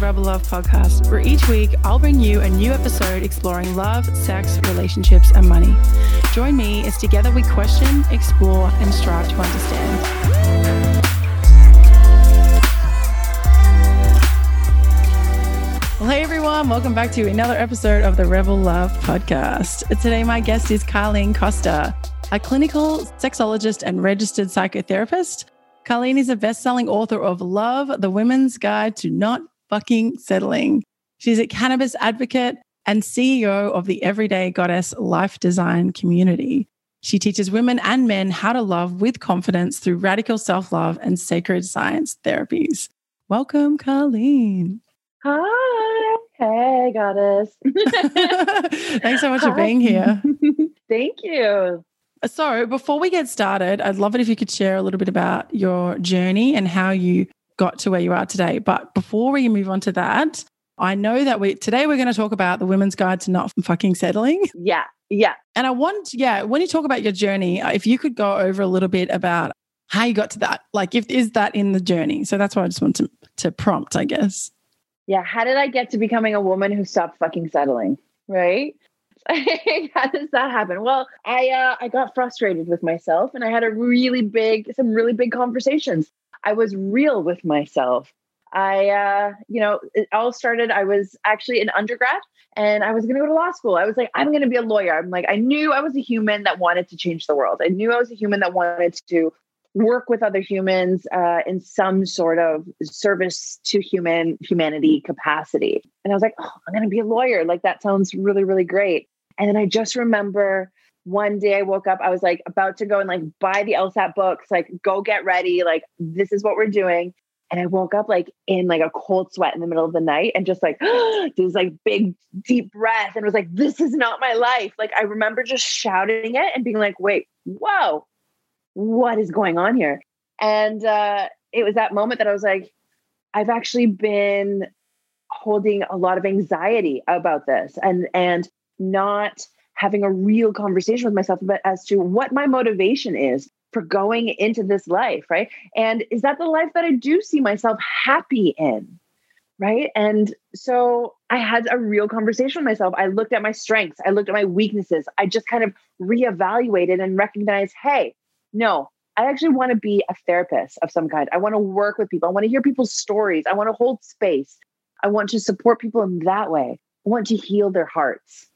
Rebel Love podcast, where each week I'll bring you a new episode exploring love, sex, relationships, and money. Join me as together we question, explore, and strive to understand. Well, hey everyone, welcome back to another episode of the Rebel Love podcast. Today, my guest is Carlene Costa, a clinical sexologist and registered psychotherapist. Carlene is a best selling author of Love, the Women's Guide to Not Fucking Settling. She's a cannabis advocate and CEO of the Everyday Goddess Life Design community. She teaches women and men how to love with confidence through radical self love and sacred science therapies. Welcome, Carlene. Hi. Hey, goddess. Thanks so much for being here. Thank you. So, before we get started, I'd love it if you could share a little bit about your journey and how you got to where you are today. But before we move on to that, I know that we today we're going to talk about the women's guide to not fucking settling. Yeah. Yeah. And I want, yeah, when you talk about your journey, if you could go over a little bit about how you got to that, like if is that in the journey? So that's why I just want to to prompt, I guess. Yeah. How did I get to becoming a woman who stopped fucking settling? Right. how does that happen? Well, I uh, I got frustrated with myself, and I had a really big, some really big conversations. I was real with myself. I, uh, you know, it all started. I was actually an undergrad, and I was going to go to law school. I was like, I'm going to be a lawyer. I'm like, I knew I was a human that wanted to change the world. I knew I was a human that wanted to work with other humans uh, in some sort of service to human humanity capacity. And I was like, oh, I'm going to be a lawyer. Like that sounds really, really great. And then I just remember one day I woke up, I was like about to go and like buy the LSAT books, like go get ready, like this is what we're doing. And I woke up like in like a cold sweat in the middle of the night and just like this like big deep breath and was like, this is not my life. Like I remember just shouting it and being like, wait, whoa, what is going on here? And uh, it was that moment that I was like, I've actually been holding a lot of anxiety about this and and not having a real conversation with myself about as to what my motivation is for going into this life, right? And is that the life that I do see myself happy in? Right. And so I had a real conversation with myself. I looked at my strengths, I looked at my weaknesses. I just kind of reevaluated and recognized hey, no, I actually want to be a therapist of some kind. I want to work with people. I want to hear people's stories. I want to hold space. I want to support people in that way. I want to heal their hearts.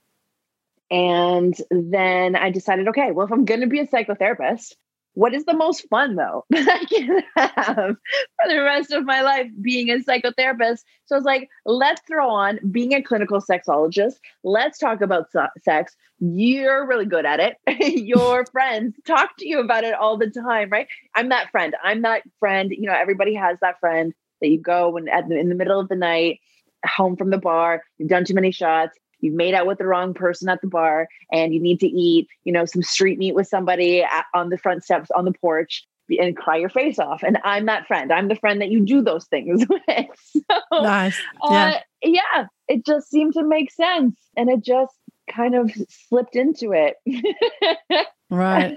And then I decided, okay, well, if I'm going to be a psychotherapist, what is the most fun though that I can have for the rest of my life being a psychotherapist? So I was like, let's throw on being a clinical sexologist. Let's talk about sex. You're really good at it. Your friends talk to you about it all the time, right? I'm that friend. I'm that friend. You know, everybody has that friend that you go when at the, in the middle of the night, home from the bar, you've done too many shots, you've made out with the wrong person at the bar and you need to eat, you know, some street meat with somebody at, on the front steps on the porch and cry your face off. And I'm that friend. I'm the friend that you do those things with. So, nice. Yeah. Uh, yeah, it just seemed to make sense. And it just kind of slipped into it. right.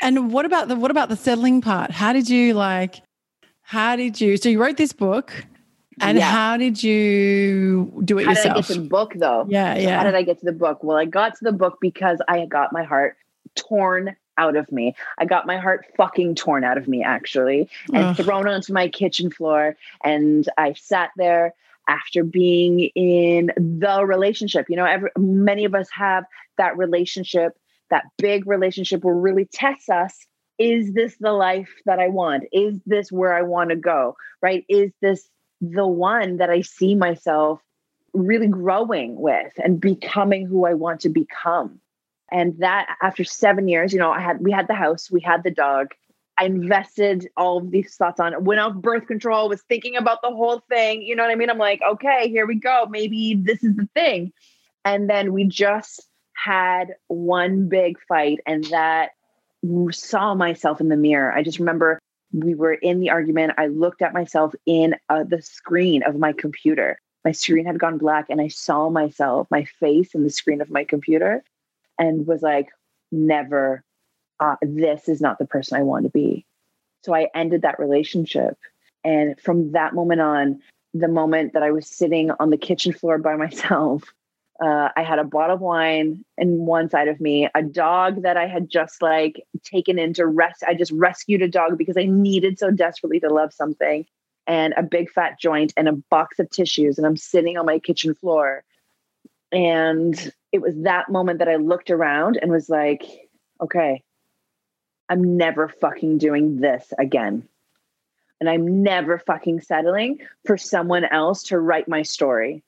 And what about the what about the settling part? How did you like how did you so you wrote this book and yeah. how did you do it how yourself? How did I get to the book though? Yeah, yeah. How did I get to the book? Well, I got to the book because I got my heart torn out of me. I got my heart fucking torn out of me actually and Ugh. thrown onto my kitchen floor and I sat there after being in the relationship. You know, every, many of us have that relationship, that big relationship where really tests us is this the life that I want? Is this where I want to go? Right? Is this the one that I see myself really growing with and becoming who I want to become. And that after seven years, you know, I had we had the house, we had the dog. I invested all of these thoughts on went off birth control, was thinking about the whole thing. You know what I mean? I'm like, okay, here we go. Maybe this is the thing. And then we just had one big fight, and that saw myself in the mirror. I just remember we were in the argument. I looked at myself in uh, the screen of my computer. My screen had gone black, and I saw myself, my face in the screen of my computer, and was like, never, uh, this is not the person I want to be. So I ended that relationship. And from that moment on, the moment that I was sitting on the kitchen floor by myself. Uh, I had a bottle of wine in one side of me, a dog that I had just like taken in to rest. I just rescued a dog because I needed so desperately to love something, and a big fat joint and a box of tissues. And I'm sitting on my kitchen floor. And it was that moment that I looked around and was like, okay, I'm never fucking doing this again. And I'm never fucking settling for someone else to write my story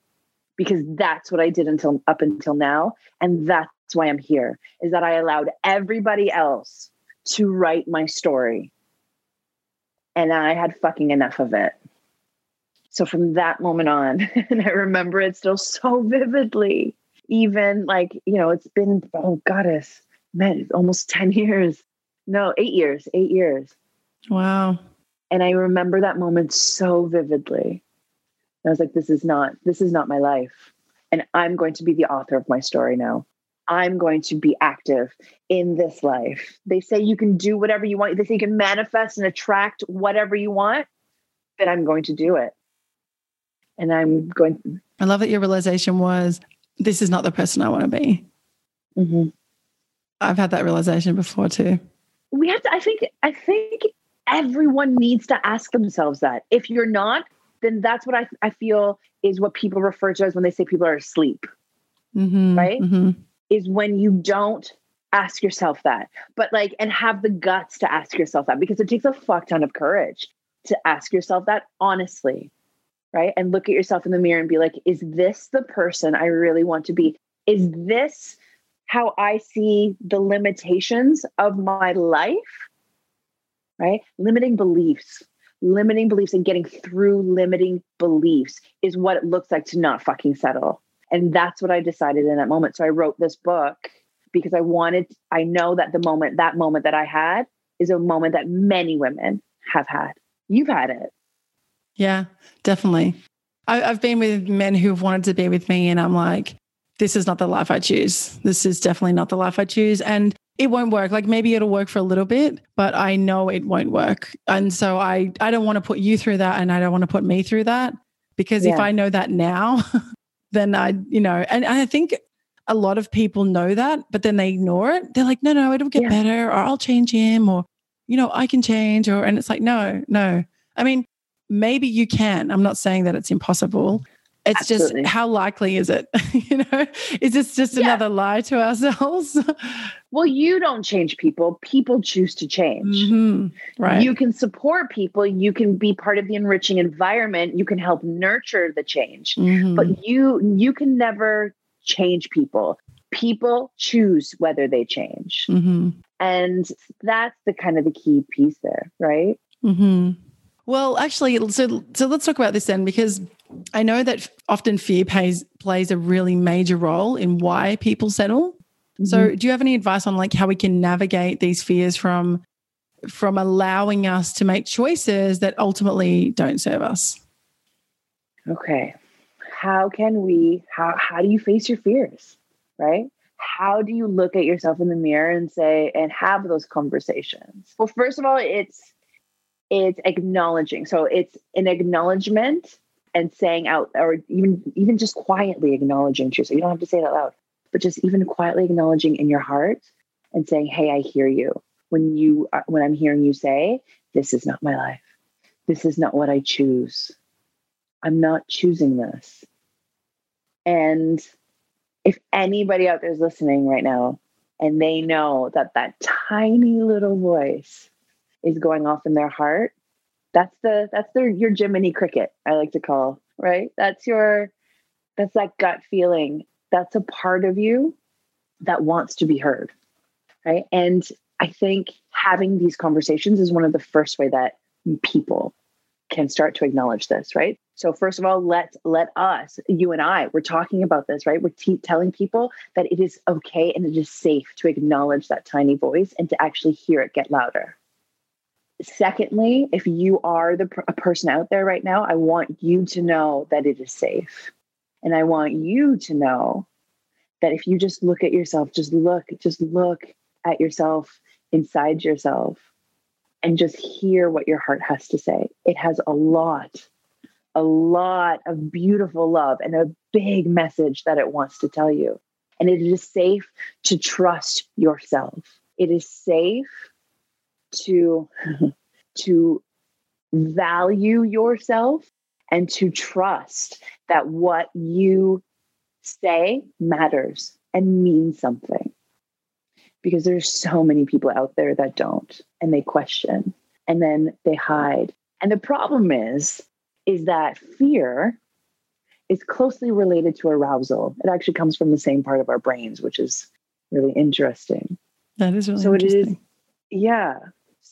because that's what I did until up until now. And that's why I'm here is that I allowed everybody else to write my story. And I had fucking enough of it. So from that moment on, and I remember it still so vividly, even like, you know, it's been, oh goddess, man, almost 10 years. No, eight years, eight years. Wow. And I remember that moment so vividly. I was like, this is not, this is not my life. And I'm going to be the author of my story now. I'm going to be active in this life. They say you can do whatever you want. They say you can manifest and attract whatever you want, but I'm going to do it. And I'm going. I love that your realization was this is not the person I want to be. Mm-hmm. I've had that realization before too. We have to, I think, I think everyone needs to ask themselves that. If you're not, then that's what I, I feel is what people refer to as when they say people are asleep. Mm-hmm, right? Mm-hmm. Is when you don't ask yourself that, but like, and have the guts to ask yourself that because it takes a fuck ton of courage to ask yourself that honestly. Right. And look at yourself in the mirror and be like, is this the person I really want to be? Is this how I see the limitations of my life? Right. Limiting beliefs limiting beliefs and getting through limiting beliefs is what it looks like to not fucking settle. And that's what I decided in that moment. So I wrote this book because I wanted, I know that the moment, that moment that I had is a moment that many women have had. You've had it. Yeah, definitely. I, have been with men who've wanted to be with me, and I'm like, this is not the life I choose. This is definitely not the life I choose. And it won't work. Like maybe it'll work for a little bit, but I know it won't work. And so I I don't want to put you through that and I don't want to put me through that because yeah. if I know that now, then I, you know, and, and I think a lot of people know that, but then they ignore it. They're like, no, no, it'll get yeah. better, or I'll change him, or, you know, I can change, or, and it's like, no, no. I mean, maybe you can. I'm not saying that it's impossible, it's Absolutely. just how likely is it? you know, is this just yeah. another lie to ourselves? well, you don't change people. People choose to change. Mm-hmm. Right. You can support people. You can be part of the enriching environment. You can help nurture the change. Mm-hmm. But you you can never change people. People choose whether they change. Mm-hmm. And that's the kind of the key piece there, right? Mm-hmm. Well, actually, so so let's talk about this then, because I know that often fear plays plays a really major role in why people settle. Mm-hmm. So, do you have any advice on like how we can navigate these fears from from allowing us to make choices that ultimately don't serve us? Okay. How can we how how do you face your fears? Right? How do you look at yourself in the mirror and say and have those conversations? Well, first of all, it's it's acknowledging. So it's an acknowledgement and saying out, or even even just quietly acknowledging to yourself. You don't have to say it out loud, but just even quietly acknowledging in your heart and saying, "Hey, I hear you." When you uh, when I'm hearing you say, "This is not my life. This is not what I choose. I'm not choosing this." And if anybody out there is listening right now and they know that that tiny little voice is going off in their heart that's the that's their your jiminy cricket i like to call right? That's your that's that gut feeling. That's a part of you that wants to be heard right? And i think having these conversations is one of the first way that people can start to acknowledge this right? So first of all let let us you and i we're talking about this right? We're te- telling people that it is okay and it is safe to acknowledge that tiny voice and to actually hear it get louder Secondly, if you are the a person out there right now, I want you to know that it is safe. And I want you to know that if you just look at yourself, just look, just look at yourself inside yourself and just hear what your heart has to say. It has a lot, a lot of beautiful love and a big message that it wants to tell you. And it is safe to trust yourself. It is safe to, to value yourself and to trust that what you say matters and means something. Because there's so many people out there that don't and they question and then they hide. And the problem is is that fear is closely related to arousal. It actually comes from the same part of our brains, which is really interesting. That is really so interesting. It is, yeah.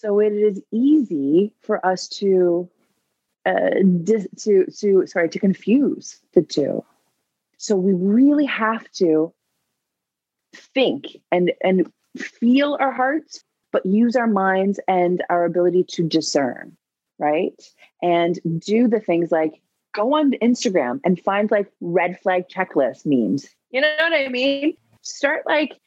So it is easy for us to uh, dis- to to sorry to confuse the two. So we really have to think and and feel our hearts, but use our minds and our ability to discern right? And do the things like go on Instagram and find like red flag checklist memes. You know what I mean? Start like,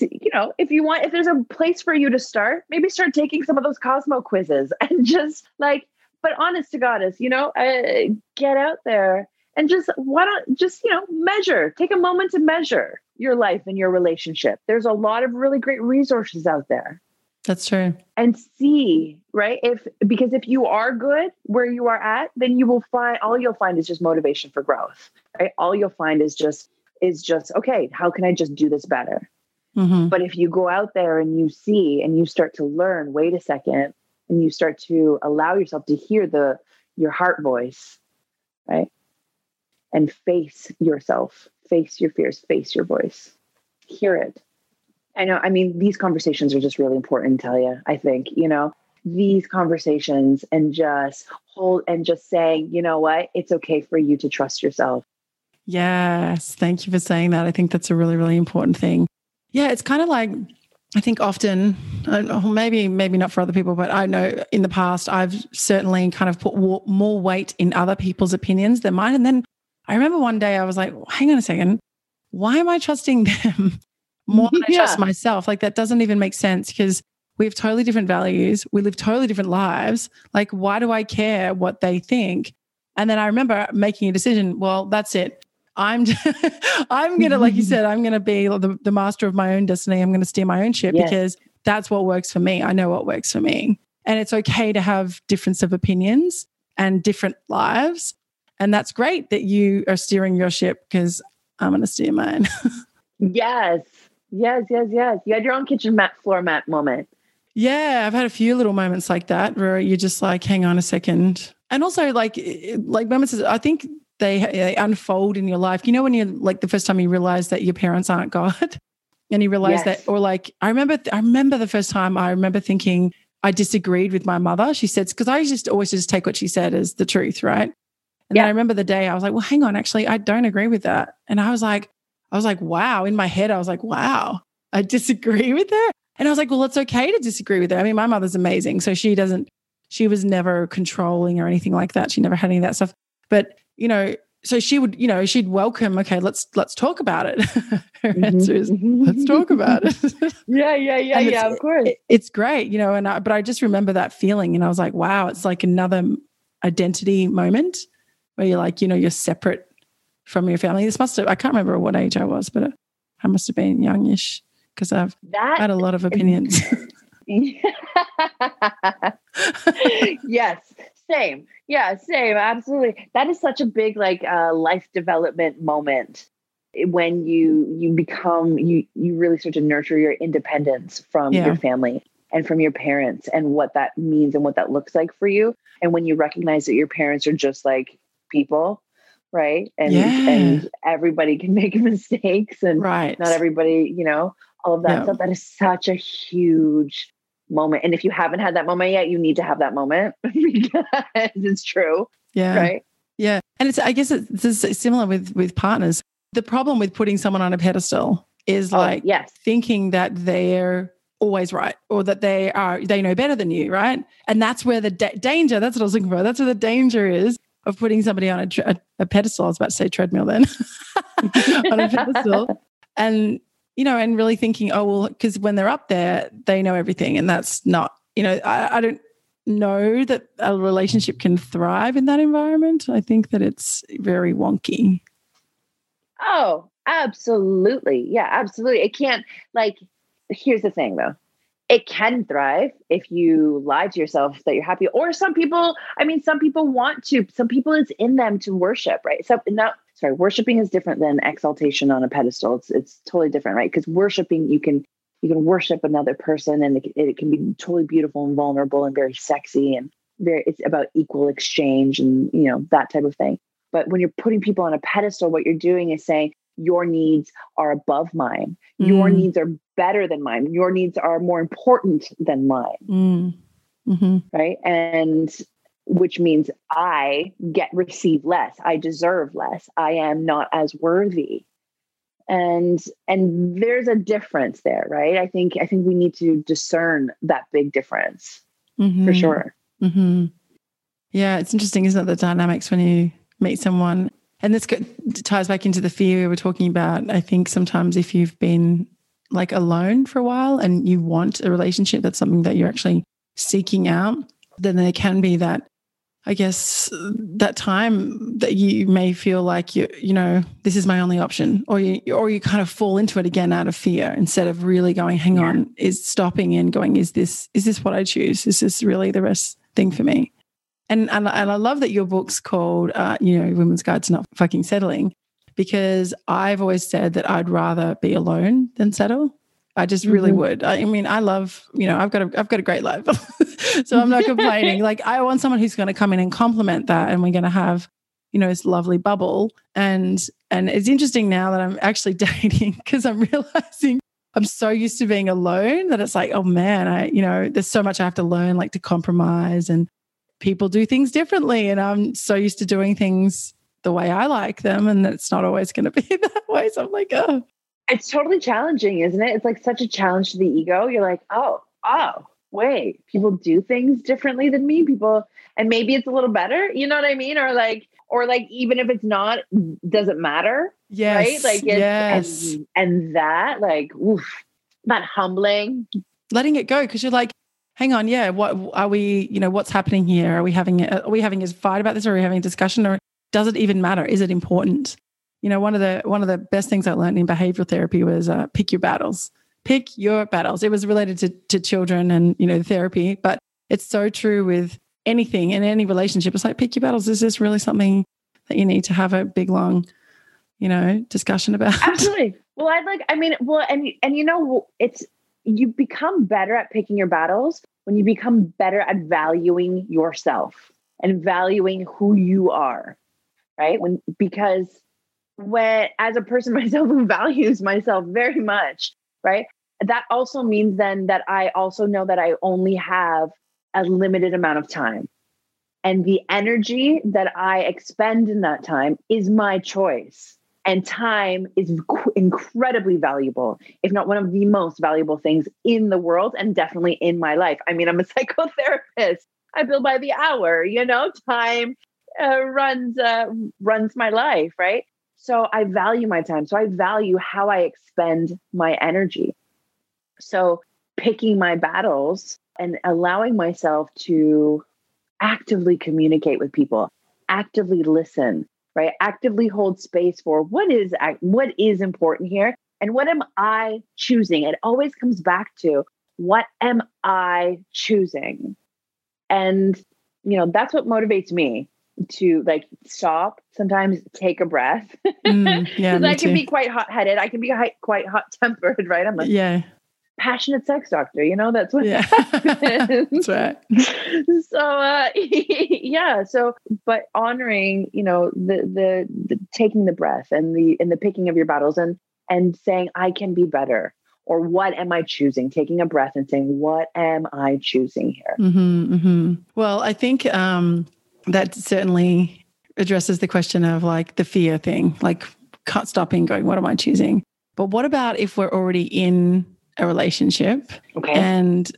you know, if you want, if there's a place for you to start, maybe start taking some of those Cosmo quizzes and just like, but honest to Goddess, you know, uh, get out there and just why don't just you know measure take a moment to measure your life and your relationship there's a lot of really great resources out there that's true. And see, right? If because if you are good where you are at, then you will find all you'll find is just motivation for growth. Right? All you'll find is just is just okay, how can I just do this better? Mm-hmm. But if you go out there and you see and you start to learn, wait a second, and you start to allow yourself to hear the your heart voice, right? And face yourself, face your fears, face your voice. Hear it I know. I mean, these conversations are just really important, Talia. I think, you know, these conversations and just hold and just saying, you know what, it's okay for you to trust yourself. Yes. Thank you for saying that. I think that's a really, really important thing. Yeah. It's kind of like, I think often, maybe maybe not for other people, but I know in the past I've certainly kind of put more weight in other people's opinions than mine. And then I remember one day I was like, hang on a second, why am I trusting them more than yeah. I trust myself. Like that doesn't even make sense because we have totally different values. We live totally different lives. Like, why do I care what they think? And then I remember making a decision. Well, that's it. I'm I'm gonna, like you said, I'm gonna be the, the master of my own destiny. I'm gonna steer my own ship yes. because that's what works for me. I know what works for me. And it's okay to have difference of opinions and different lives. And that's great that you are steering your ship because I'm gonna steer mine. yes. Yes, yes, yes. You had your own kitchen mat floor mat moment. Yeah, I've had a few little moments like that where you're just like, hang on a second. And also like like moments I think they, they unfold in your life. You know when you're like the first time you realize that your parents aren't God and you realize yes. that or like I remember I remember the first time I remember thinking I disagreed with my mother. She said because I just always just take what she said as the truth, right? And yeah. then I remember the day I was like, well, hang on, actually, I don't agree with that. And I was like, I was like, wow. In my head, I was like, wow, I disagree with her. And I was like, well, it's okay to disagree with her. I mean, my mother's amazing. So she doesn't, she was never controlling or anything like that. She never had any of that stuff. But, you know, so she would, you know, she'd welcome, okay, let's let's talk about it. Her mm-hmm. answer is, let's talk about it. yeah, yeah, yeah, yeah, of course. It, it's great, you know, and I, but I just remember that feeling and I was like, wow, it's like another identity moment where you're like, you know, you're separate from your family? This must have, I can't remember what age I was, but I must have been youngish because I've that had a lot of opinions. yes, same. Yeah, same. Absolutely. That is such a big like uh, life development moment when you you become you you really start to nurture your independence from yeah. your family and from your parents and what that means and what that looks like for you and when you recognize that your parents are just like people right? And yeah. and everybody can make mistakes and right. not everybody, you know, all of that stuff. That is such a huge moment. And if you haven't had that moment yet, you need to have that moment because it's true. Yeah. Right. Yeah. And it's I guess it's similar with with partners. The problem with putting someone on a pedestal is oh, like yes. thinking that they're always right or that they are they know better than you right and that's where the da- danger that's what i was looking for that's where the danger is of putting somebody on a, a, a pedestal. I was about to say treadmill then, on a pedestal, and you know, and really thinking, oh well, because when they're up there, they know everything, and that's not, you know, I, I don't. know that a relationship can thrive in that environment. I think that it's very wonky. Oh, absolutely. Yeah, absolutely. It can't, like, here's the thing though it can thrive if you lie to yourself that you're happy or some people i mean some people want to some people it's in them to worship right so not sorry worshiping is different than exaltation on a pedestal it's it's totally different right because worshiping you can you can worship another person and it, it can be totally beautiful and vulnerable and very sexy and very it's about equal exchange and you know that type of thing but when you're putting people on a pedestal what you're doing is saying your needs are above mine. Mm. Your needs are better than mine. Your needs are more important than mine. Mm. Mm-hmm. Right. And which means I get receive less. I deserve less. I am not as worthy. And and there's a difference there, right? I think I think we need to discern that big difference mm-hmm. for sure. Mm-hmm. Yeah, it's interesting, isn't it? The dynamics when you meet someone and this ties back into the fear we were talking about. I think sometimes if you've been like alone for a while and you want a relationship, that's something that you're actually seeking out, then there can be that, I guess, that time that you may feel like you, you know, this is my only option, or you, or you kind of fall into it again out of fear instead of really going, hang yeah. on, is stopping and going, is this, is this what I choose? Is this really the best thing for me? And, and, and I love that your book's called, uh, you know, Women's Guide to Not Fucking Settling, because I've always said that I'd rather be alone than settle. I just really mm-hmm. would. I mean, I love, you know, I've got a, I've got a great life, so I'm not complaining. like, I want someone who's going to come in and compliment that, and we're going to have, you know, this lovely bubble. And and it's interesting now that I'm actually dating because I'm realizing I'm so used to being alone that it's like, oh man, I, you know, there's so much I have to learn, like to compromise and people do things differently. And I'm so used to doing things the way I like them. And it's not always going to be that way. So I'm like, oh. It's totally challenging, isn't it? It's like such a challenge to the ego. You're like, oh, oh, wait, people do things differently than me. People, and maybe it's a little better, you know what I mean? Or like, or like, even if it's not, does it matter? Yes. Right? Like, yes. And, and that, like, oof, that humbling. Letting it go because you're like, hang on, yeah, what are we, you know, what's happening here? Are we having are we having a fight about this or are we having a discussion or does it even matter? Is it important? You know, one of the one of the best things I learned in behavioral therapy was uh, pick your battles. Pick your battles. It was related to to children and, you know, therapy, but it's so true with anything in any relationship. It's like pick your battles. Is this really something that you need to have a big long, you know, discussion about? Absolutely. Well, I'd like, I mean, well, and and you know, it's you become better at picking your battles when you become better at valuing yourself and valuing who you are right when because when as a person myself who values myself very much right that also means then that i also know that i only have a limited amount of time and the energy that i expend in that time is my choice and time is incredibly valuable, if not one of the most valuable things in the world and definitely in my life. I mean, I'm a psychotherapist. I bill by the hour, you know, time uh, runs uh, runs my life, right? So I value my time. So I value how I expend my energy. So picking my battles and allowing myself to actively communicate with people, actively listen, right? Actively hold space for what is what is important here and what am I choosing? It always comes back to what am I choosing? And you know, that's what motivates me to like stop sometimes take a breath. Mm, yeah i can too. be quite hot-headed. I can be quite hot-tempered right? I'm like yeah. passionate sex doctor you know? That's what yeah. that's right. So uh yeah so but honoring you know the, the the taking the breath and the and the picking of your battles and and saying i can be better or what am i choosing? Taking a breath and saying what am i choosing here? Mm-hmm, mm-hmm. well i think um that certainly addresses the question of like the fear thing like cut stopping going what am i choosing? But what about if we're already in a relationship? Okay. and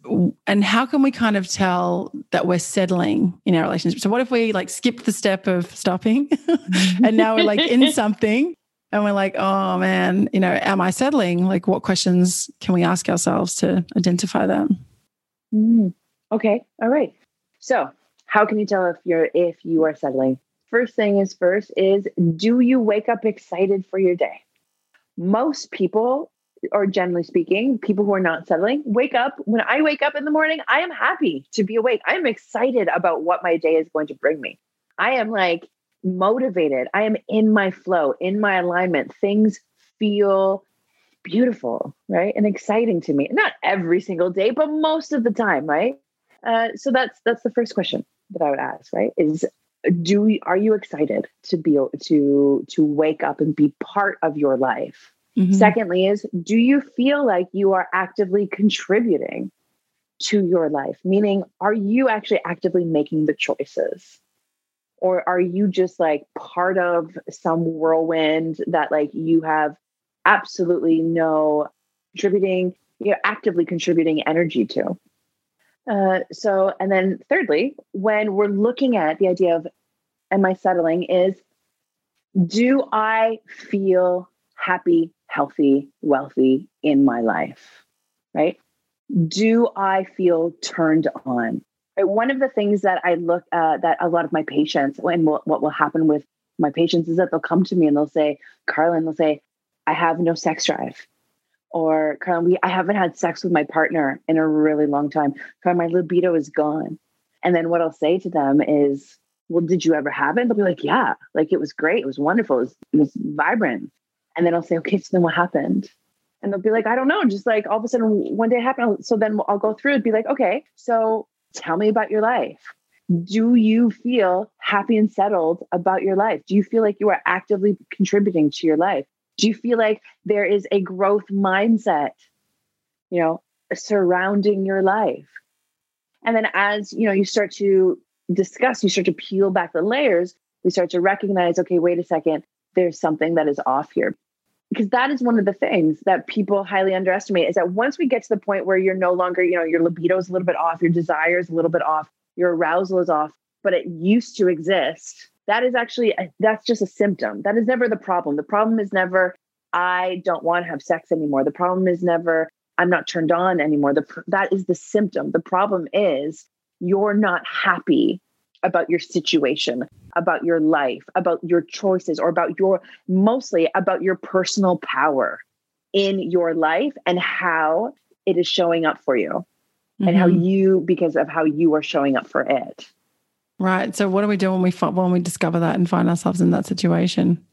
and how can we kind of tell that we're settling in our relationship? So what if we like skip the step of stopping and now we're like in something and we're like oh man you know am i settling? Like what questions can we ask ourselves to identify that? Mm, okay. All right. So, how can you tell if you're if you are settling? First thing is first is do you wake up excited for your day? Most people or generally speaking, people who are not settling wake up. When I wake up in the morning, I am happy to be awake. I am excited about what my day is going to bring me. I am like motivated. I am in my flow, in my alignment. Things feel beautiful, right? And exciting to me. Not every single day, but most of the time, right? Uh, so that's that's the first question that I would ask, right? Is do we, are you excited to be to to wake up and be part of your life? Mm-hmm. Secondly, is do you feel like you are actively contributing to your life? Meaning, are you actually actively making the choices? Or are you just like part of some whirlwind that like you have absolutely no contributing, you're actively contributing energy to? Uh, so, and then thirdly, when we're looking at the idea of am I settling, is do I feel happy healthy, wealthy in my life, right? Do I feel turned on? Right? One of the things that I look at that a lot of my patients, and what, what will happen with my patients is that they'll come to me and they'll say, Carlene, they'll say, I have no sex drive. Or I haven't had sex with my partner in a really long time. My libido is gone. And then what I'll say to them is, Well, did you ever have it? they'll be like, Yeah, like it was great. It was wonderful. It was, it was vibrant. And then I'll say, okay, so then what happened? And they'll be like, I don't know. Just like all of a sudden one day happened. So then I'll go through it, be like, okay, so tell me about your life. Do you feel happy and settled about your life? Do you feel like you are actively contributing to your life? Do you feel like there is a growth mindset, you know, surrounding your life? And then as you know, you start to discuss, you start to peel back the layers, we start to recognize, okay, wait a second, there's something that is off here because that is one of the things that people highly underestimate is that once we get to the point where you're no longer, you know, your libido is a little bit off, your desire is a little bit off, your arousal is off, but it used to exist. That is actually a, that's just a symptom. That is never the problem. The problem is never I don't want to have sex anymore. The problem is never I'm not turned on anymore. The that is the symptom. The problem is you're not happy about your situation, about your life, about your choices, or about your mostly about your personal power in your life and how it is showing up for you mm-hmm. and how mm-hmm. you because of how you are showing up for it. Right. So what do we do when we when we discover that and find ourselves in that situation?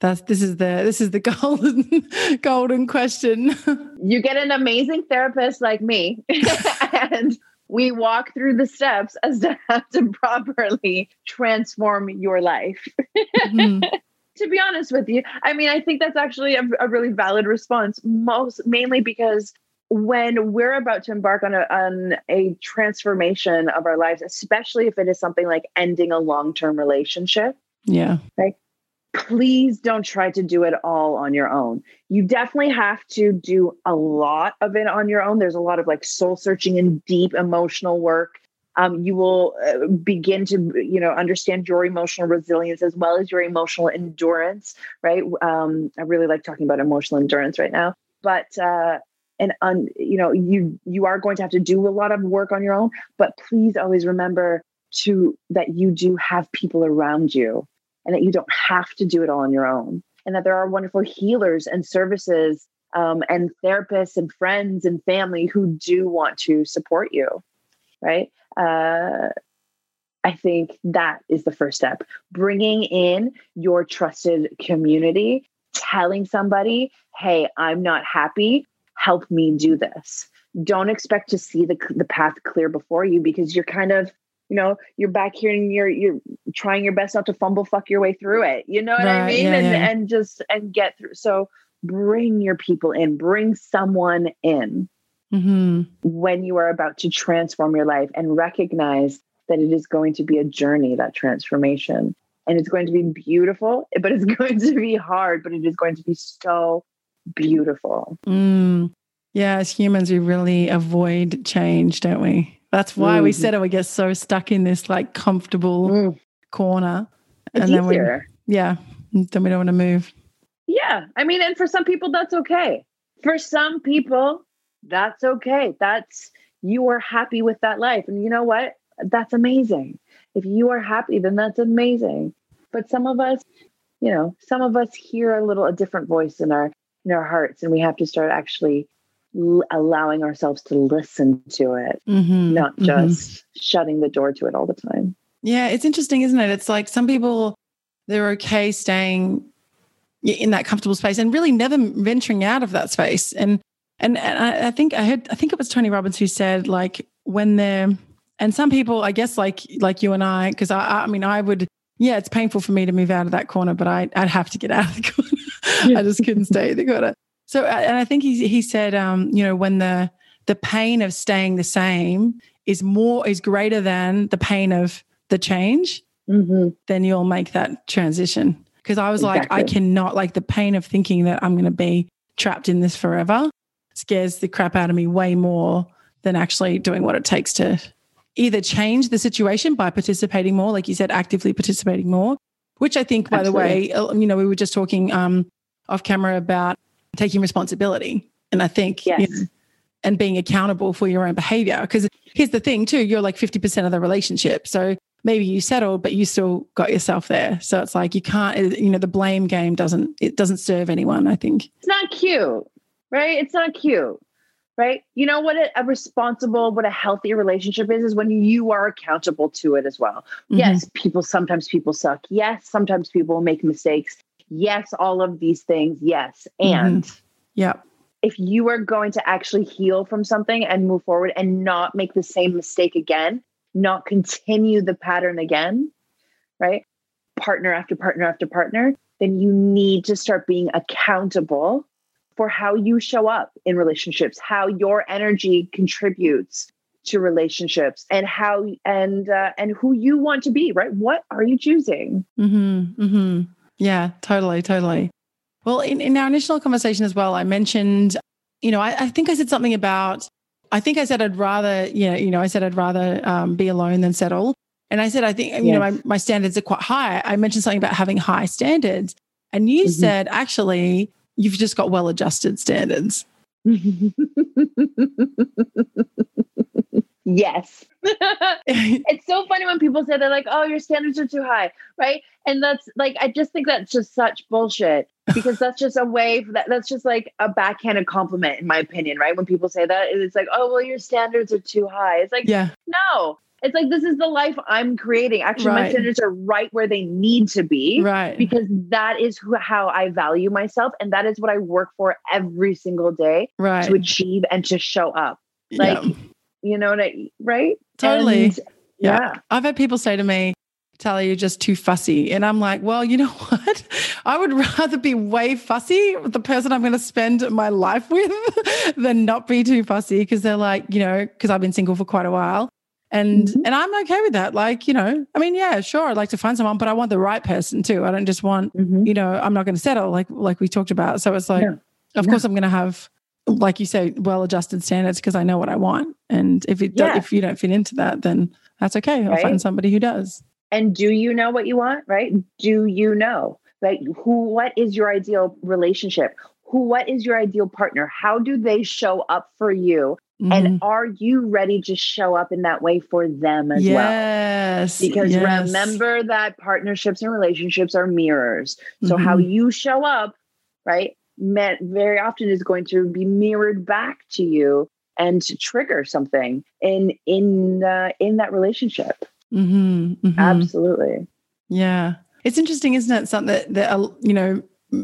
That's this is the this is the golden golden question. you get an amazing therapist like me and we walk through the steps as to how to properly transform your life. Mm-hmm. to be honest with you, I mean, I think that's actually a, a, really valid response, most mainly because when we're about to embark on a, on a transformation of our lives, especially if it is something like ending a long term relationship. Yeah. Right please don't try to do it all on your own. You definitely have to do a lot of it on your own. There's a lot of like soul searching and deep emotional work. Um, you will uh, begin to you know understand your emotional resilience as well as your emotional endurance right um, i really like talking about emotional endurance right now but uh, and un, you know you you are going to have to do a lot of work on your own but please always remember to that you do have people around you and that you don't have to do it all on your own and that there are wonderful healers and services um, and therapists and friends and family who do want to support you right? Uh, i think that is the first step bringing in your trusted community telling somebody hey i'm not happy help me do this. Don't expect to see the, the path clear before you because you're kind of you know you're back here and you're you're trying your best not to fumble fuck your way through it. You know what right, i mean? yeah, and yeah. and just and get through. So bring your people in. Bring someone in mm-hmm. when you are about to transform your life and recognize that it is going to be a journey that transformation. And it's going to be beautiful but it's going to be hard but it is going to be so beautiful mm. yeah as humans we really avoid change don't we that's why mm. we said it. We get so stuck in this like comfortable mm. corner. It's and then easier. we, yeah, then we don't want to move. Yeah. I mean, and for some people, that's okay. For some people, that's okay. That's, you are happy with that life. And you know what? that's amazing. If you are happy, then that's amazing. But some of us, you know, some of us hear a little a different voice in our in our hearts, and we have to start actually l- allowing ourselves to listen to it, Mhm, not mhm. just shutting the door to it all the time. Yeah, it's interesting, isn't it? It's like some people they're okay staying in that comfortable space and really never venturing out of that space. And and, and I, I think I heard I think it was Tony Robbins who said like when they're and some people I guess like like you and I because I I mean I would yeah it's painful for me to move out of that corner but I I'd have to get out of the corner I just couldn't stay in the corner so and I think he he said um you know when the the pain of staying the same is more is greater than the pain of the change Mm-hmm. then you'll make that transition. Because I was like, I cannot, like, the pain of thinking that I'm going to be trapped in this forever scares the crap out of me way more than actually doing what it takes to either change the situation by participating more, like you said, actively participating more, which I think, by the way, uh, you know, we were just talking um, off camera about taking responsibility. And I think, you know, and being accountable for your own behavior. Because here's the thing, too, you're like 50% of the relationship. So maybe you settled, but you still got yourself there. So it's like you can't, you know, the blame game doesn't, it doesn't serve anyone, I think. It's not cute, right? It's not cute, right? You know what a, responsible, what a healthy relationship is, is when you are accountable to it as well. Mhm. Yes, people sometimes people suck. Yes, sometimes people make mistakes. Yes, all of these things. Yes. And Yeah. if you are going to actually heal from something and move forward and not make the same mistake again, not continue the pattern again, right? Partner after partner after partner, then you need to start being accountable for how you show up in relationships, how your energy contributes to relationships and how and uh, and who you want to be, right? What are you choosing? Mm-hmm. Mm-hmm. Yeah, totally, totally. Well, in, in our initial conversation as well, I mentioned, you know, I, I think I said something about, I think I said I'd rather, you know, you know, I said I'd rather um, be alone than settle. And I said, I think, you know, my, my standards are quite high. I mentioned something about having high standards. And you Mhm. said, actually, you've just got well adjusted standards. yes. it's so funny when people say they're like, "Oh, your standards are too high," right? And that's like, I just think that's just such bullshit because that's just a way that that's just like a backhanded compliment, in my opinion, right? When people say that, it's like, "Oh, well, your standards are too high." It's like, yeah. no, it's like this is the life I'm creating. Actually, my standards are right where they need to be. Right. Because that is who, how I value myself, and that is what I work for every single day right. to achieve and to show up. Like, yeah. You know what I right? Totally. And, Yeah. yeah. I've had people say to me, Tally, you're just too fussy. And I'm like, well, you know what? I would rather be way fussy with the person I'm going to spend my life with than not be too fussy because they're like, you know, because I've been single for quite a while. And Mhm. and I'm okay with that. Like, you know, I mean, yeah, sure, I'd like to find someone, but I want the right person too. I don't just want, Mhm. you know, I'm not going to settle like like we talked about. So it's like, No. of No. course I'm going to have like you say, well adjusted standards because I know what I want. And if it Yeah. if you don't fit into that, then that's okay. I'll Right. find somebody who does. And do you know what you want? Right? Do you know? Right? Who? What is your ideal relationship? Who? What is your ideal partner? How do they show up for you? Mhm. And are you ready to show up in that way for them as well? yes. Because yes. remember that partnerships and relationships are mirrors. So how Mhm. you show up, right, meant very often is going to be mirrored back to you and to trigger something in in uh, in that relationship. Mhm, mhm. Absolutely. Yeah. It's interesting, isn't it? Something that, that, uh, you know,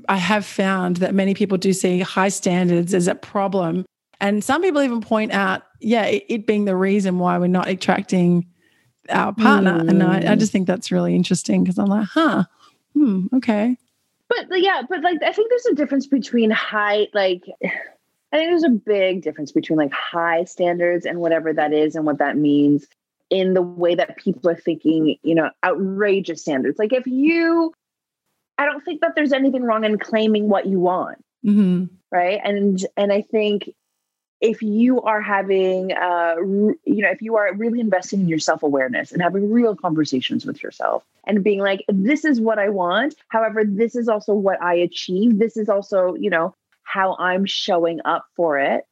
I have found that many people do see high standards as a problem. And some people even point out, yeah, it, it being the reason why we're not attracting our partner. And I, I Mm. just think that's really interesting because I'm like, huh, hmm, okay. But yeah, but like I think there's a difference between high like I think there's a big difference between like high standards and whatever that is and what that means in the way that people are thinking, you know, outrageous standards. Like if you I don't think that there's anything wrong in claiming what you want, hmm right? And and I think if you are having uh r- you know if you are really investing in your self-awareness and having real conversations with yourself and being like this is what i want however this is also what i achieve this is also you know how i'm showing up for it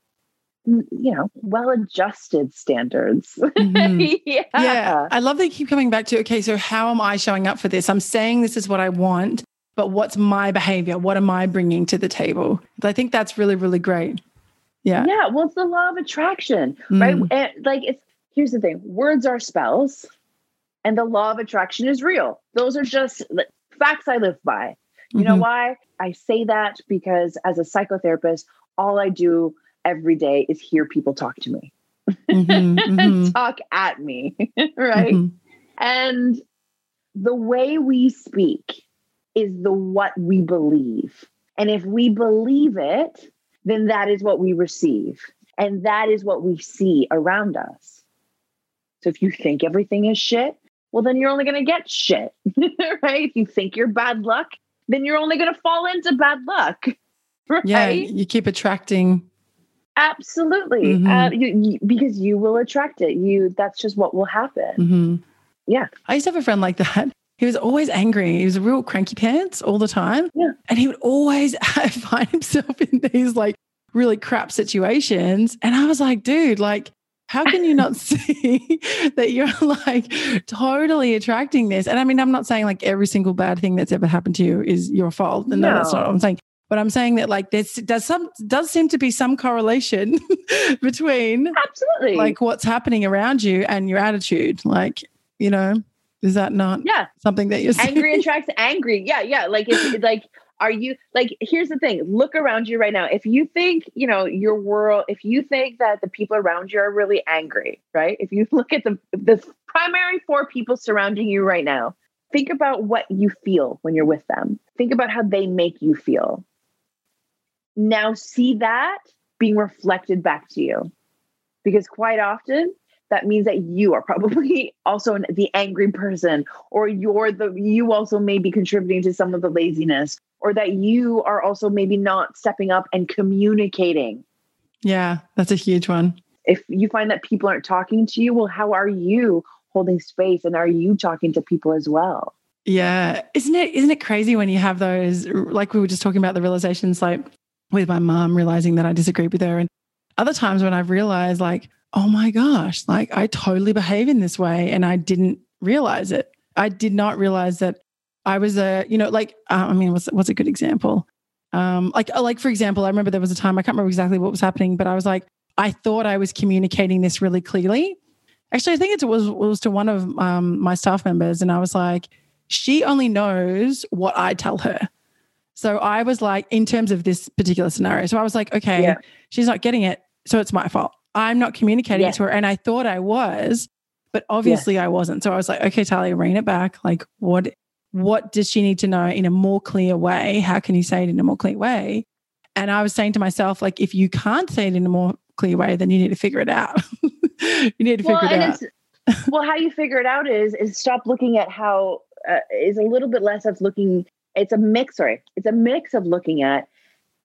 you know, well adjusted standards. Mhm. yeah. Yeah. I love that you keep coming back to, okay, so how am I showing up for this? I'm saying this is what I want, but what's my behavior? What am I bringing to the table? I think that's really, really great. Yeah. Yeah. Well, it's the law of attraction, right? Mm. And like, it's here's the thing words are spells, and the law of attraction is real. Those are just like, facts I live by. You know Mhm. why? I say that because as a psychotherapist, all I do every day is hear people talk to me, Mhm, mhm, talk at me, right? mhm. And the way we speak is the what we believe. And if we believe it, then that is what we receive. And that is what we see around us. So if you think everything is shit, well, then you're only going to get shit, right? If you think you're bad luck, then you're only going to fall into bad luck, right? Yeah. You keep attracting. Absolutely. Mhm. Uh, you, you, because you will attract it. You, that's just what will happen. Mhm. Yeah. I used to have a friend like that. He was always angry. He was a real cranky pants all the time. Yeah. And he would always find himself in these like really crap situations. And I was like, dude, like, how can you not see that you're like totally attracting this? And I mean, I'm not saying like every single bad thing that's ever happened to you is your fault. And no, that's not what I'm saying. But I'm saying that like there's does some does seem to be some correlation between Absolutely. like what's happening around you and your attitude. Like, you know, is that not yeah. something that you're angry attracts angry. Yeah, yeah. Like it's it's like are you like here's the thing. Look around you right now. If you think you know your world if you think that the people around you are really angry right? If you look at the the primary four people surrounding you right now think about what you feel when you're with them. Think about how they make you feel. Now see that being reflected back to you. Because quite often that means that you are probably also an- the angry person or you're the you also may be contributing to some of the laziness or that you are also maybe not stepping up and communicating Yeah, that's a huge one. if you find that people aren't talking to you well how are you holding space and are you talking to people as well Yeah. Isn't it isn't it crazy when you have those like we were just talking about the realizations like with my mom realizing that I disagreed with her and other times when I've realized like, oh my gosh, like I totally behave in this way and I didn't realize it. I did not realize that I was a, you know, like uh, I mean, what's what's a good example? Um, like uh, like for example, I remember there was a time I can't remember exactly what was happening, but I was like, I thought I was communicating this really clearly. Actually, I think it was it was to one of um, my staff members, and I was like, she only knows what I tell her. So I was like, in terms of this particular scenario, so I was like, okay, Yeah. she's not getting it, so it's my fault. I'm not communicating to her, and I thought I was, but obviously I wasn't. So I was like, okay, Talia, rein it back. Like, what what does she need to know in a more clear way? How can you say it in a more clear way? And I was saying to myself, like, if you can't say it in a more clear way, then you need to figure it out. you need to well figure it out. well how you figure it out is is stop looking at how uh, is a little bit less of looking it's a mix sorry it's a mix of looking at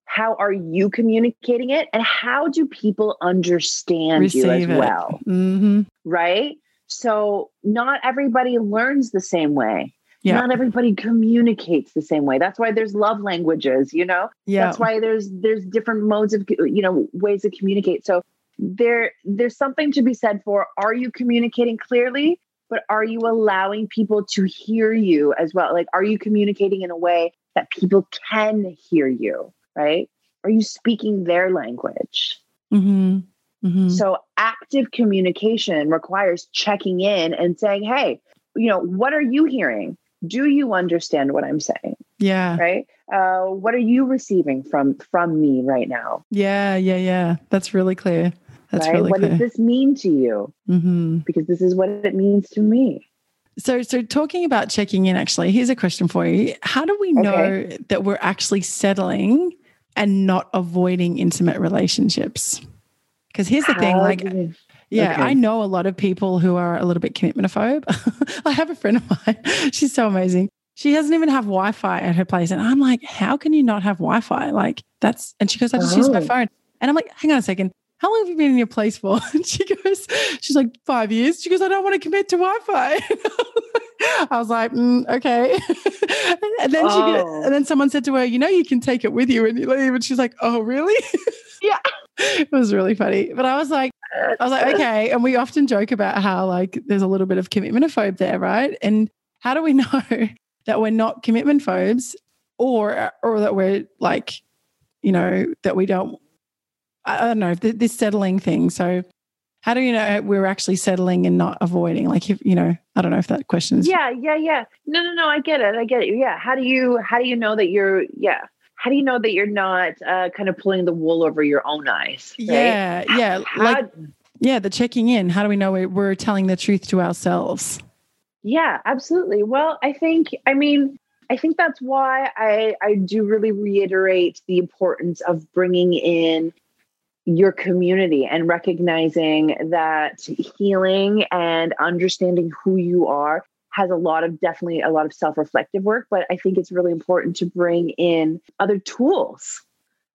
how are you communicating it? And how do people understand you as it. well? Hmm right? So not everybody learns the same way. Yeah. not everybody communicates the same way. That's why there's love languages you know? Yeah. that's why there's there's different modes of you know ways to communicate. So there there's something to be said for are you communicating clearly? But are you allowing people to hear you as well? Like are you communicating in a way that people can hear you right are you speaking their language hmm hmm so active communication requires checking in and saying hey you know what are you hearing do you understand what i'm saying Yeah. right uh, what are you receiving from from me right now Yeah. Yeah. Yeah. That's really clear. That's right really what clear. does this mean to you hmm because this is what it means to me So, so talking about checking in, actually, here's a question for you. How do we know Okay. that we're actually settling and not avoiding intimate relationships? Because here's the thing, like, you- yeah, okay. I know a lot of people who are a little bit commitmentophobe. I have a friend of mine. She's so amazing. She doesn't even have Wi-Fi at her place, and I'm like, how can you not have Wi-Fi? Like that's, and she goes, I just use my Oh. phone, and I'm like, hang on a second. How long have you been in your place for? And she goes, she's like five years. She goes, I don't want to commit to Wi-Fi. I was like, mm, okay. and then she, Oh. and then someone said to her, you know, you can take it with you when you leave, and she's like, oh, really? Yeah. it was really funny. But I was like, I was like, okay. And we often joke about how like there's a little bit of commitment phobe there, right? And how do we know that we're not commitment phobes or or that we're like, you know, that we don't I don't know, this settling thing. So how do you know we're actually settling and not avoiding? Like if you know, I don't know if that question is Yeah, yeah, yeah. No, no, no, I get it. I get it. Yeah. How do you how do you know that you're yeah how do you know that you're not uh, kind of pulling the wool over your own eyes? Right? Yeah, yeah, how, like yeah, the checking in. How do we know we're telling the truth to ourselves? Yeah, absolutely. Well, I think I mean I think that's why I I do really reiterate the importance of bringing in your community and recognizing that healing and understanding who you are has a lot of definitely a lot of self-reflective work. But i think it's really important to bring in other tools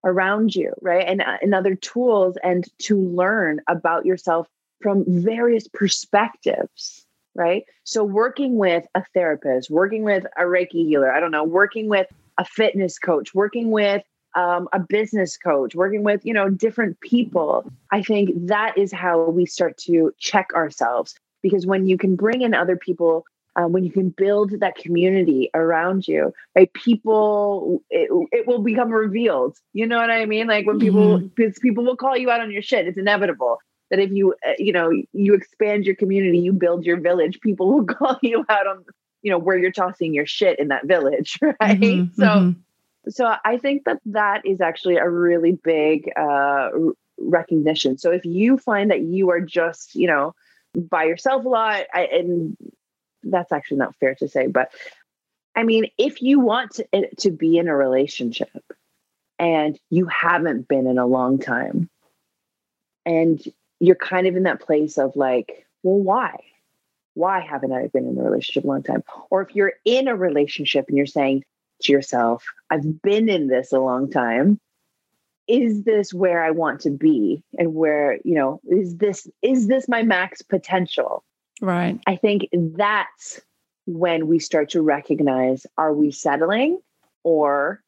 around you right? And, uh, and other tools and to learn about yourself from various perspectives right? So working with a therapist working with a reiki healer i don't know working with a fitness coach working with um, a business coach working with you know different people i think that is how we start to check ourselves because when you can bring in other people um, when you can build that community around you, right? People, it, it will become revealed. You know what I mean? Like when people, mm-hmm. people will call you out on your shit. It's inevitable that if you, uh, you know, you expand your community, you build your village, people will call you out on, you know, where you're tossing your shit in that village, right? Mm-hmm. So, mm-hmm. So I think that that is actually a really big uh, recognition. So if you find that you are just, you know, by yourself a lot I, and that's actually not fair to say, but I mean, if you want to, to be in a relationship and you haven't been in a long time, and you're kind of in that place of like, well, why? Why haven't I been in a relationship a long time? Or if you're in a relationship and you're saying to yourself, I've been in this a long time. Is this where I want to be? And where, you know, is this is this my max potential? Right. I think that's when we start to recognize are we settling or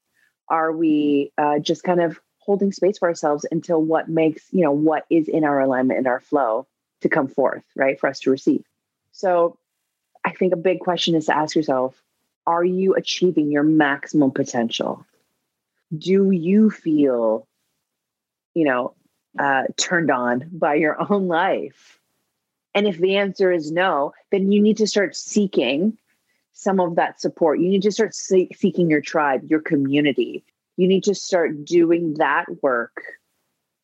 are we uh, just kind of holding space for ourselves until what makes, you know, what is in our alignment and our flow to come forth, right? For us to receive. So I think a big question is to ask yourself are you achieving your maximum potential? Do you feel, you know, uh, turned on by your own life? And if the answer is no, then you need to start seeking some of that support. You need to start see- seeking your tribe, your community. You need to start doing that work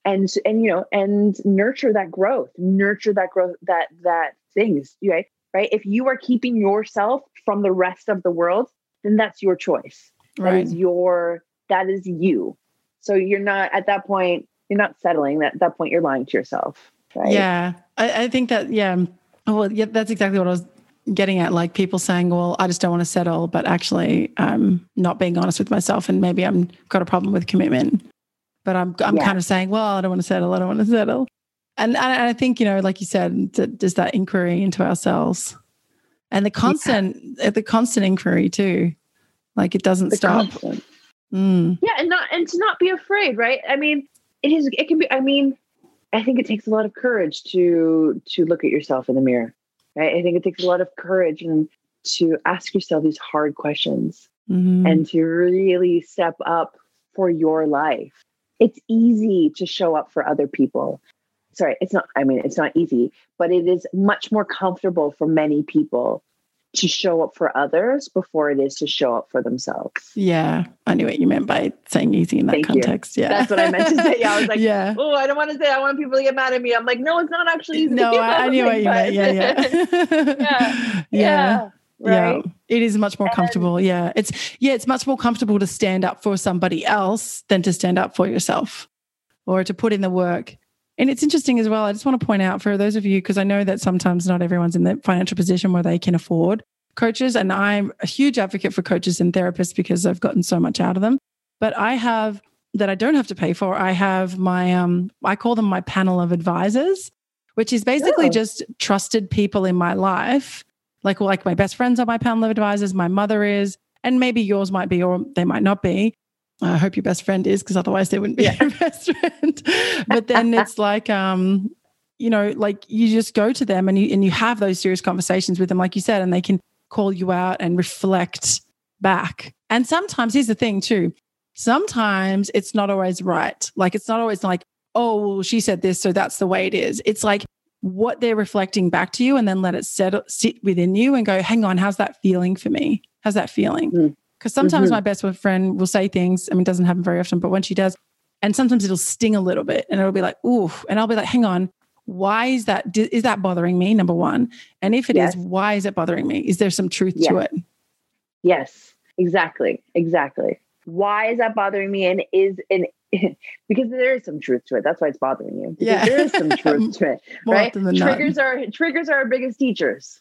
and and you know and nurture that growth nurture that growth that that things right right if you are keeping yourself from the rest of the world then that's your choice right. that is your that is you so you're not at that point you're not settling at that point you're lying to yourself right yeah I, I think that, yeah. Well, yeah, that's exactly what I was getting at. Like people saying, well, I just don't want to settle, but actually I'm not being honest with myself and maybe I'm got a problem with commitment. But I'm, I'm yeah. kind of saying, well, I don't want to settle. I don't want to settle. And, and I think, you know, like you said, just that inquiry into ourselves and the constant, yeah. the constant inquiry too. Like it doesn't the stop. Mm. Yeah. And not, and to not be afraid, right? I mean, it is, it can be, I mean, I think it takes a lot of courage to to look at yourself in the mirror. Right? I think it takes a lot of courage and to ask yourself these hard questions mm-hmm. and to really step up for your life. It's easy to show up for other people. Sorry, it's not, I mean, it's not easy, but it is much more comfortable for many people to show up for others before it is to show up for themselves. Yeah, I knew what you meant by saying easy in that Thank context. You. Yeah, that's what I meant to say. Yeah, I was like, yeah. oh, I don't want to say I want people to get mad at me. I'm like, no, it's not actually easy. No, I, I, knew what you meant. Yeah, yeah. yeah. yeah. Right. Yeah, it is much more comfortable. yeah, it's yeah, it's much more comfortable to stand up for somebody else than to stand up for yourself, or to put in the work. And it's interesting as well. I just want to point out for those of you, because I know that sometimes not everyone's in the financial position where they can afford coaches. And I'm a huge advocate for coaches and therapists because I've gotten so much out of them. But I have that I don't have to pay for. I have my, um, I call them my panel of advisors, which is basically oh. just trusted people in my life. Like, like my best friends are my panel of advisors, my mother is, and maybe yours might be, or they might not be. I hope your best friend is, because otherwise they wouldn't be yeah. your best friend. but then it's like, um, you know, like you just go to them and you and you have those serious conversations with them, like you said, and they can call you out and reflect back. And sometimes here's the thing too. Sometimes it's not always right. Like it's not always like, oh, well, she said this, so that's the way it is. It's like what they're reflecting back to you and then let it settle, sit within you and go, hang on, how's that feeling for me? How's that feeling? Because sometimes mm-hmm. my best friend will say things, I mean, it doesn't happen very often, but when she does, and sometimes it'll sting a little bit and it'll be like, ooh, and I'll be like, hang on, why is that? Is that bothering me? Number one. And if it yes. is, why is it bothering me? Is there some truth yes. to it? Yes, exactly. Exactly. Why is that bothering me? And is, and because there is some truth to it. That's why it's bothering you. Because yeah. there is some truth to it. right? Triggers are triggers are our biggest teachers.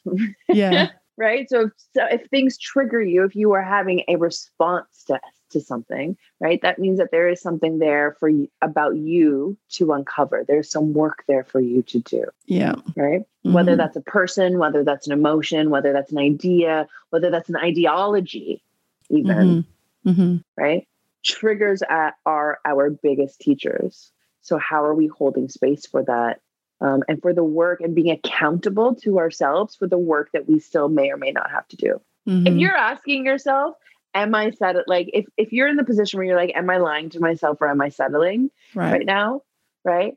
yeah. right. So if, so if things trigger you, if you are having a response to to something, right? That means that there is something there for you, about you to uncover. There's some work there for you to do. Yeah. Right? Mm-hmm. Whether that's a person, whether that's an emotion, whether that's an idea, whether that's an ideology even. Mm-hmm. Mm-hmm. Right? triggers are our biggest teachers. So, how are we holding space for that? Um, and for the work and being accountable to ourselves for the work that we still may or may not have to do. Mm-hmm. If you're asking yourself, am I set like if if you're in the position where you're like, am I lying to myself or am I settling right, right now? Right.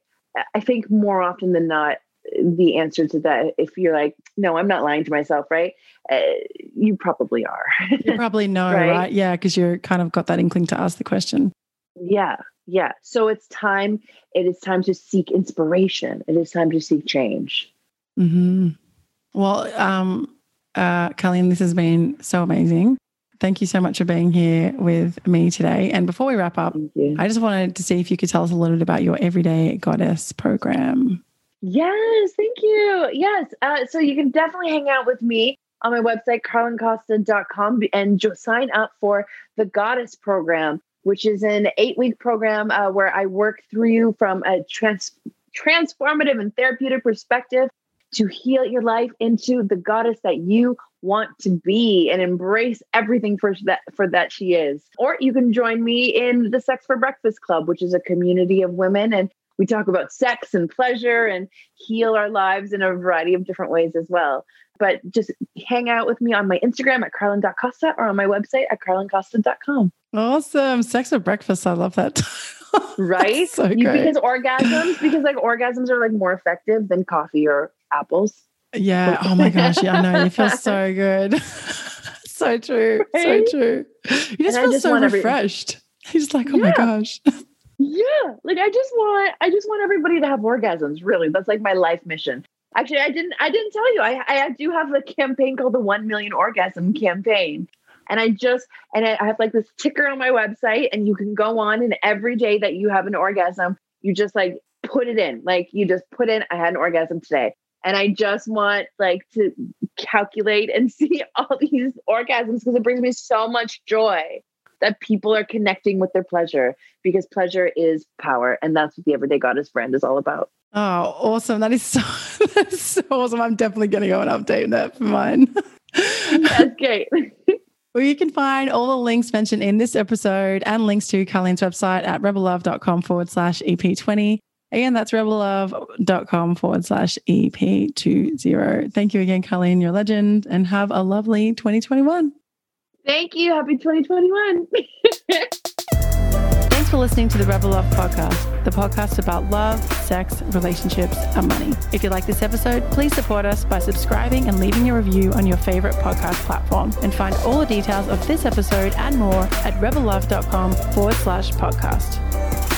I think more often than not, the answer to that if you're like no i'm not lying to myself right uh, you probably are you probably know right, right? yeah because you're kind of got that inkling to ask the question yeah yeah. So it's time it is time to seek inspiration. It is time to seek change. Mm-hmm. well um uh Carlene this has been so amazing. Thank you so much for being here with me today. And before we wrap up i just wanted to see if you could tell us a little bit about your everyday goddess program. Yes, thank you. Yes. Uh, so you can definitely hang out with me on my website, carlincosta.com, and sign up for the Goddess Program, which is an eight week program uh, where I work through you from a trans- transformative and therapeutic perspective to heal your life into the goddess that you want to be and embrace everything for that for that she is. Or you can join me in the Sex for Breakfast Club, which is a community of women and we talk about sex and pleasure and heal our lives in a variety of different ways as well. But just hang out with me on my Instagram at carlin.costa or on my website at carlincosta.com. Awesome. Sex at breakfast. I love that. right? So you, because orgasms, because like orgasms are like more effective than coffee or apples. Yeah. Oh my gosh. Yeah, I know. You feel so good. so true. Right? So true. You just and feel just so refreshed. Every- He's like, oh yeah. my gosh. Yeah, like I just want I just want everybody to have orgasms. Really, that's like my life mission. Actually, I didn't I didn't tell you. I I do have a campaign called the 1 million orgasm campaign. And I just and I have like this ticker on my website and you can go on and every day that you have an orgasm, you just like put it in. Like you just put in I had an orgasm today. And I just want like to calculate and see all these orgasms because it brings me so much joy that people are connecting with their pleasure because pleasure is power. And that's what the Everyday Goddess brand is all about. Oh, awesome. That is so, that is so awesome. I'm definitely going to go and update that for mine. That's great. Well, you can find all the links mentioned in this episode and links to Carlene's website at rebellove.com forward slash EP20. Again, that's rebellove.com forward slash EP20. Thank you again, Carlene. You're legend and have a lovely 2021. Thank you. Happy 2021. Thanks for listening to the Rebel Love Podcast, the podcast about love, sex, relationships, and money. If you like this episode, please support us by subscribing and leaving a review on your favorite podcast platform. And find all the details of this episode and more at rebellove.com forward slash podcast.